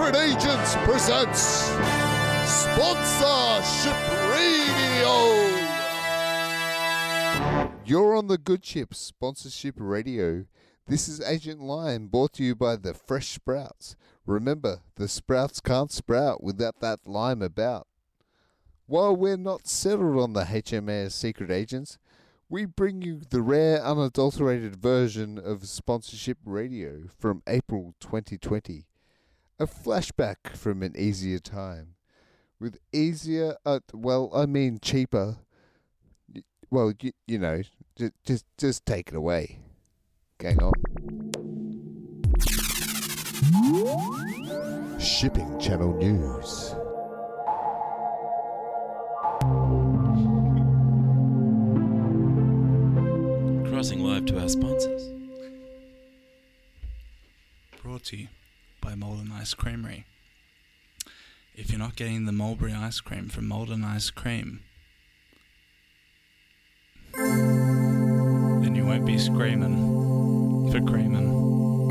Secret Agents presents Sponsorship Radio. You're on the Good Ship Sponsorship Radio. This is Agent Lion brought to you by the Fresh Sprouts. Remember, the sprouts can't sprout without that lime about. While we're not settled on the HMAS Secret Agents, we bring you the rare, unadulterated version of sponsorship radio from April 2020. A flashback from an easier time. With easier, uh, well, I mean cheaper. Well, you, you know, just, just, just take it away. Gang on. Shipping Channel News. Crossing live to our sponsors. Brought to you by Molden Ice Creamery. If you're not getting the mulberry ice cream from Molden Ice Cream, then you won't be screaming for creaming.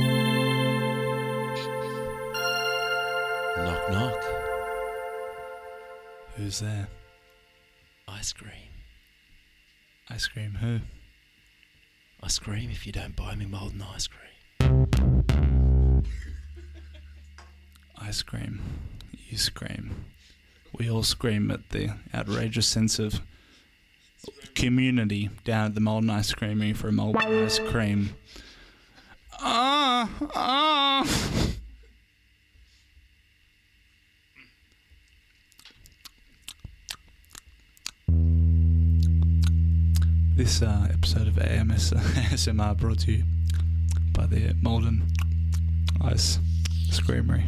Knock knock. Who's there? Ice cream. Ice cream who? I scream if you don't buy me molten ice cream. Ice cream. You scream. We all scream at the outrageous sense of community down at the Molden Ice Creamery for a Molden Ice Cream. Ah, ah. This uh, episode of AMS ASMR brought to you by the Molden Ice Creamery.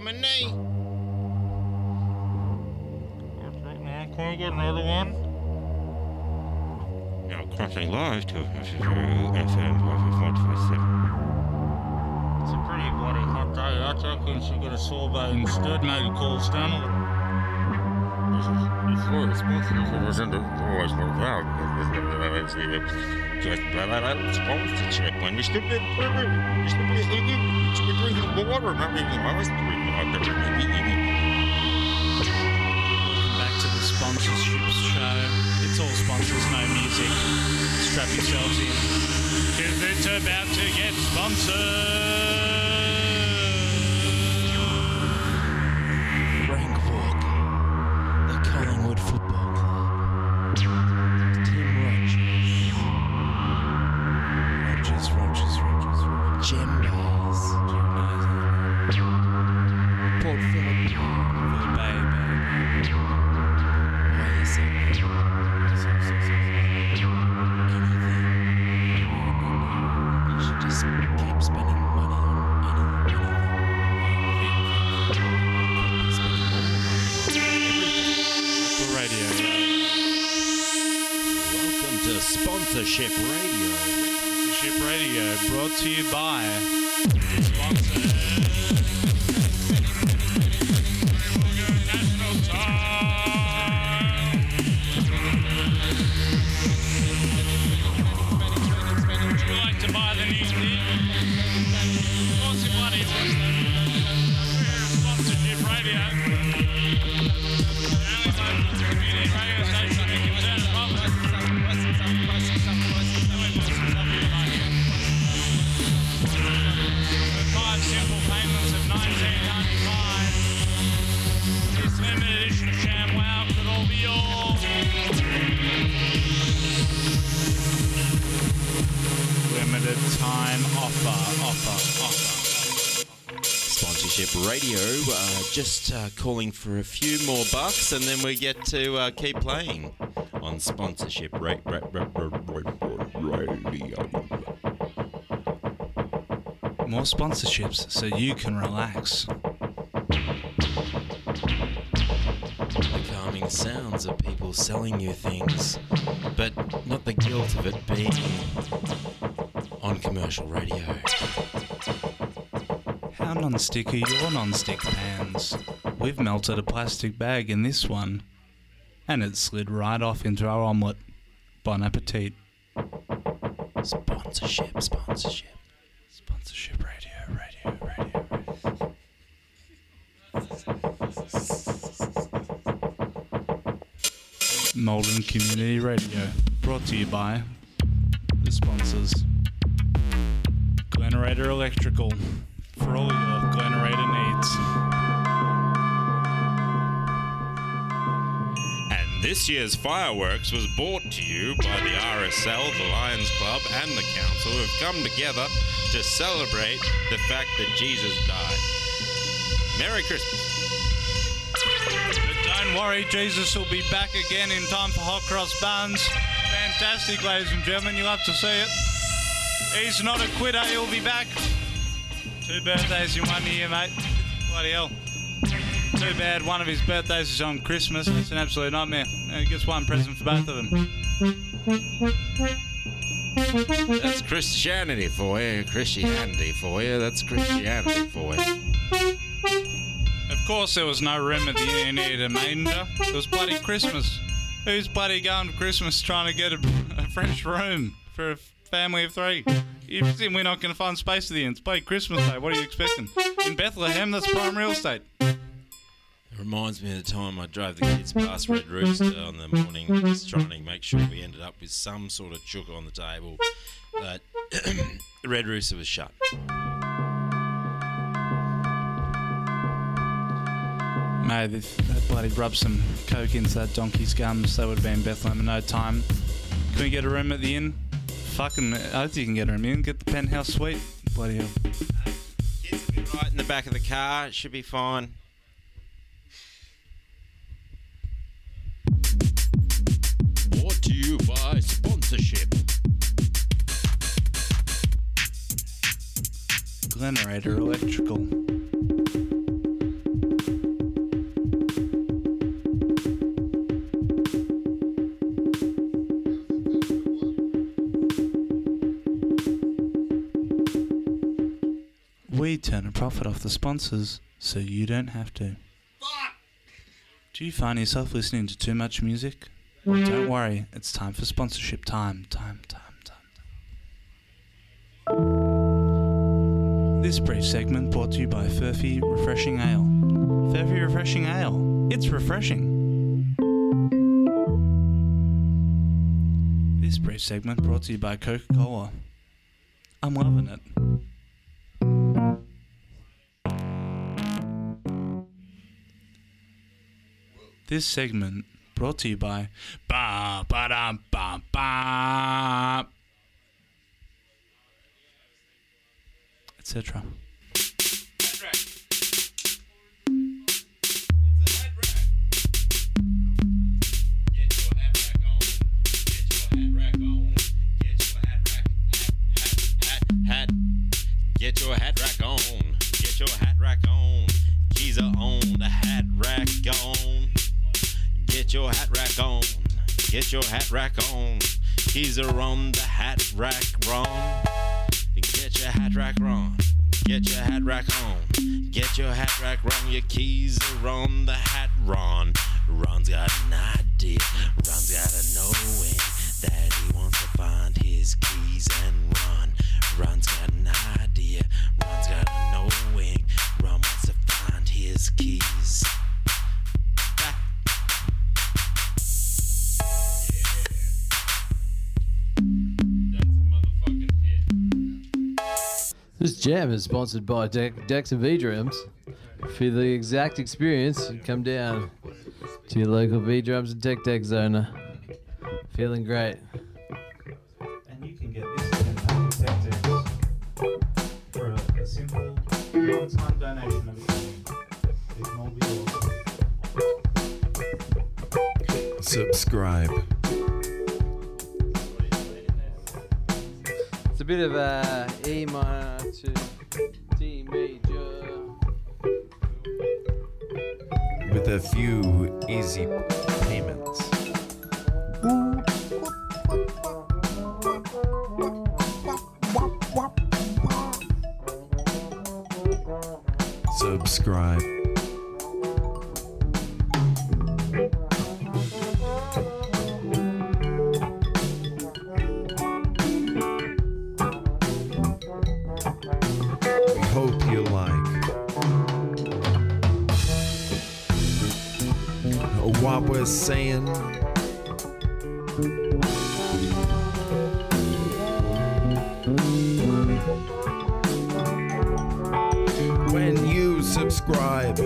Mum, it spilled on my knee. Can I get another one? Now crossing live to FM 557. It's a pretty bloody hot day. I reckon she got a sorbet instead. Maybe call Stan a little. This is It's back to the sponsorships show. It's all sponsors, no music. Strap yourselves in. Cause it's about to get sponsored. Limited time offer, offer, Radio, uh, just uh, calling for a few more bucks, and then we get to uh, keep playing on Sponsorship ra- ra- ra- ra- ra- Radio. More sponsorships so you can relax. The calming sounds of people selling you things, but not the guilt of it being on commercial radio. How non-stick are your non-stick pans? We've melted a plastic bag in this one, and it slid right off into our omelette. Bon appetit. Sponsorship, sponsorship. Sponsorship radio, radio, radio. Malden Community Radio, brought to you by the sponsors. Glenerator Electrical, for all your Glenerator needs. And this year's fireworks was brought to you by the RSL, the Lions Club, and the Council, who have come together to celebrate the fact that Jesus died. Merry Christmas. But don't worry, Jesus will be back again in time for Hot Cross Buns. Fantastic, ladies and gentlemen, you'll have to see it. He's not a quitter, he'll be back. Two birthdays in one year, mate. Bloody hell. Too bad one of his birthdays is on Christmas. It's an absolute nightmare. He gets one present for both of them. That's Christianity for you. Christianity for you. That's Christianity for you. Of course, there was no room at the inn near the manger. It was bloody Christmas. Who's bloody going to Christmas trying to get a, a fresh room for a family of three? You think we're not going to find space at the inn? It's bloody Christmas Day. What are you expecting? In Bethlehem, that's prime real estate. It reminds me of the time I drove the kids past Red Rooster on the morning, just trying to make sure we ended up with some sort of chook on the table. But the Red Rooster was shut. Mate, if that bloody rubbed some coke into that donkey's gums, They would have been Bethlehem in no time. Can we get a room at the inn? Fucking, I hope you can get a room in. Get the penthouse suite. Bloody hell. Kids will be right in the back of the car. It should be fine. Brought to you by sponsorship. Glenerator Electrical. Turn a profit off the sponsors so you don't have to. Do you find yourself listening to too much music? Well, don't worry, it's time for sponsorship time, time, time, time. time. This brief segment brought to you by Furphy Refreshing Ale. Furphy Refreshing Ale. It's refreshing. This brief segment brought to you by Coca Cola. I'm loving it. This segment brought to you by ba ba da ba ba etc. Get your hat rack on. Get your hat rack on. Get your hat rack on. Keys are on the hat rack wrong. Get your hat rack wrong. Get your hat rack on. Get your hat rack wrong. Your keys are on the hat Ron. Ron's got an idea. This jam is sponsored by De- Dex and V Drums. For the exact experience, come down to your local V Drums and Tech Deck Zona. Feeling great. And you can get this and other tech decks for a, a simple one-time donation of a penny. It can all be yours. Subscribe. It's a bit of a a few easy payments. Subscribe. Subscribe.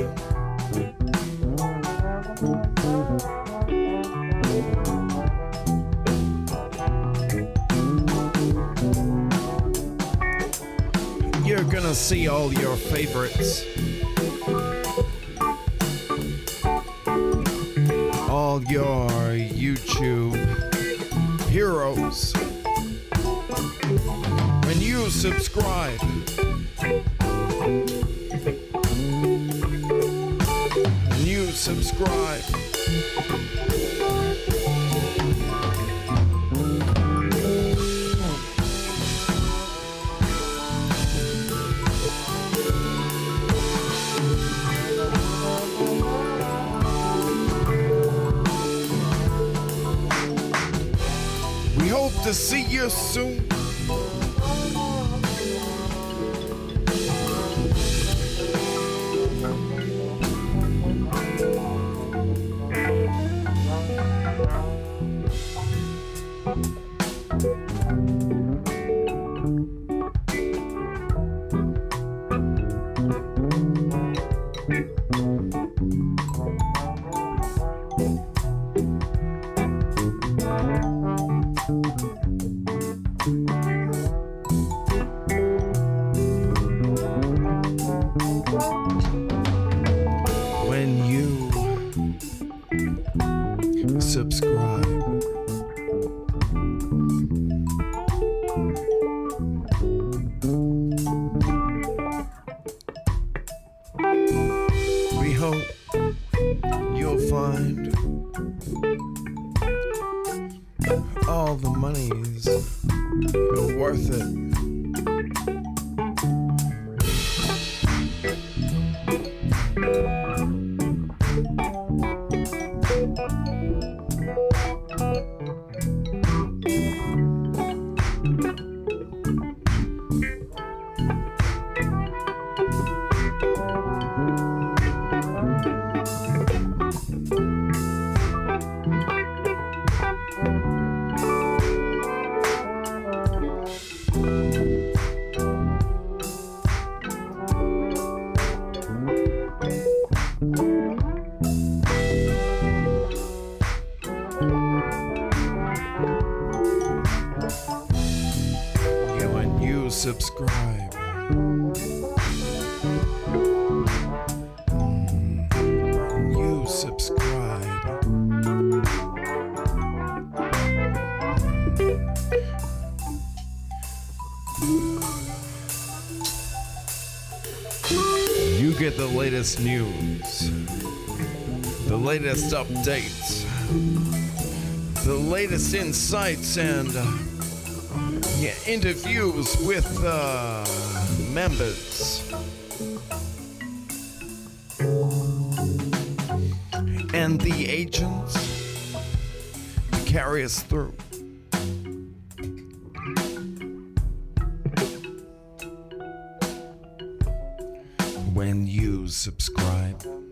You're gonna see all your favorites. All your YouTube heroes. When you subscribe. Subscribe. We hope to see you soon. All the money's worth it. Subscribe. Mm, You subscribe. You get the latest news, the latest updates, the latest insights, and uh, interviews with uh, members. And the agents to carry us through. When you subscribe.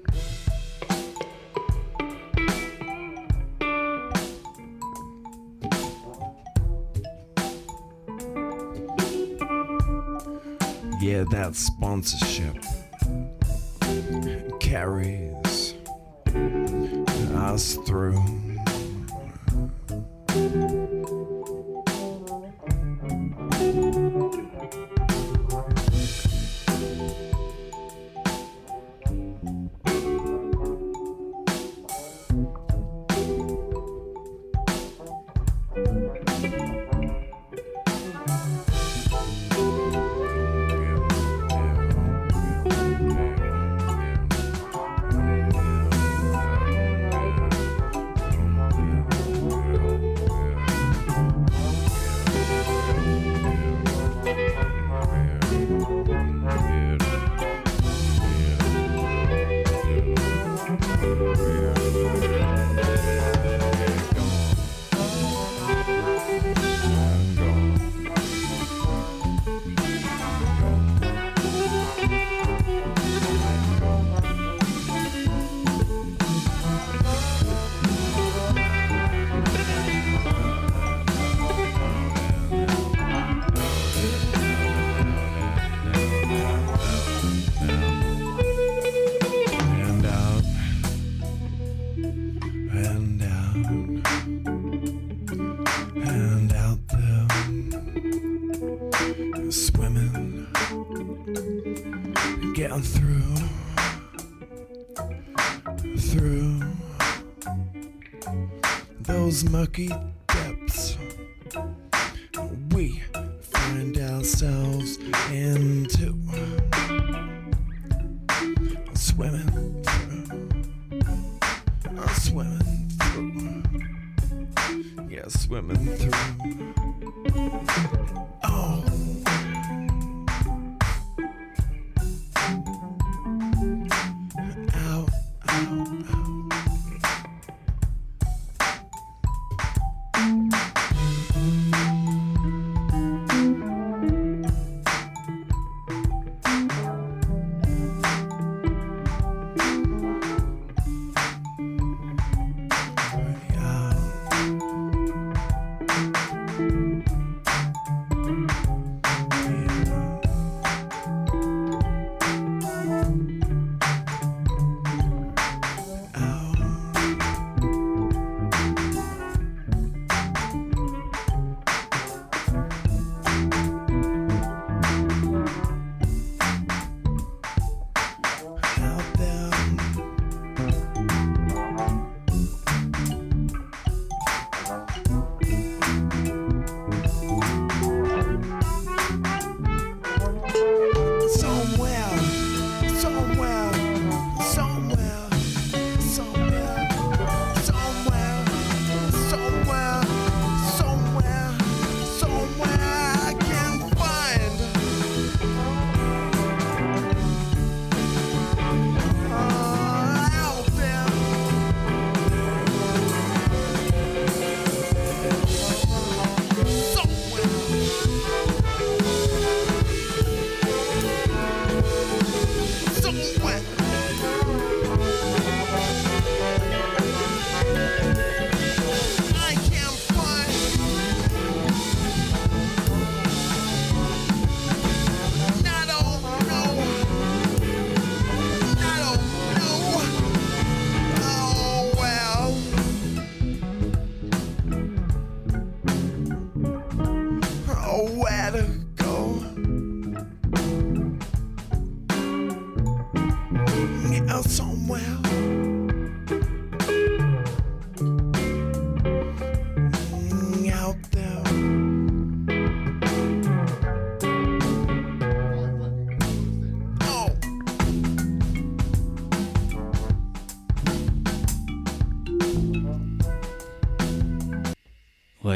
that sponsorship carries us through. And out there, swimming, getting through, through those murky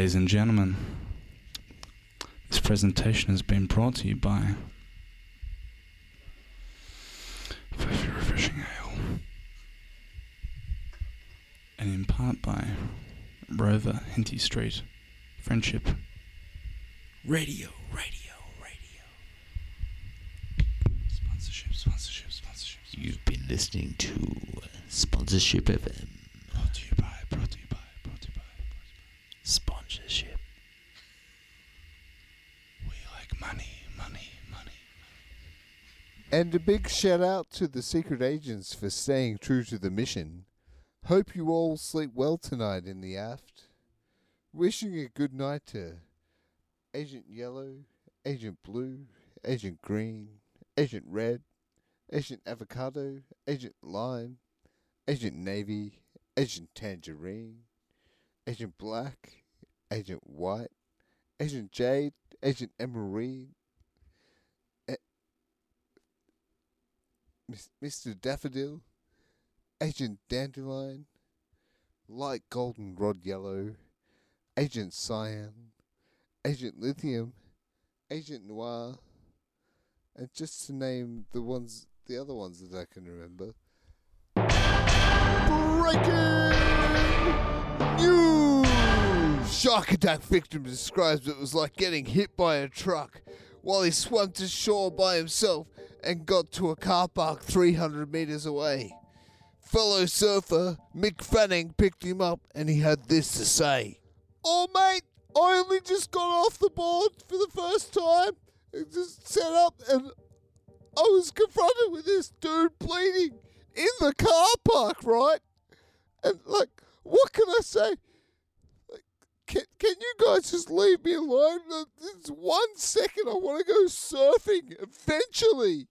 Ladies and gentlemen, this presentation has been brought to you by Very Refreshing Ale and in part by Rover Hinty Street Friendship Radio, Radio, Radio. Sponsorship, sponsorship, sponsorship. You've been listening to Sponsorship FM. Brought to you by, brought to you by, brought to you by. Sponsorship. We like money, money, money. And a big shout out to the secret agents for staying true to the mission. Hope you all sleep well tonight in the aft. Wishing a good night to Agent Yellow, Agent Blue, Agent Green, Agent Red, Agent Avocado, Agent Lime, Agent Navy, Agent Tangerine, Agent Black, Agent White, Agent Jade, Agent Emerald, Mr. Daffodil, Agent Dandelion, Light Goldenrod Yellow, Agent Cyan, Agent Lithium, Agent Noir, and just to name the ones, the other ones that I can remember. Breaking news! Shark attack victim describes it was like getting hit by a truck while he swam to shore by himself and got to a car park 300 meters away. Fellow surfer Mick Fanning picked him up and he had this to say. Oh, mate, I only just got off the board for the first time. It just set up and I was confronted with this dude bleeding in the car park, right? And, like, what can I say? Can, can you guys just leave me alone? It's one second. I want to go surfing eventually.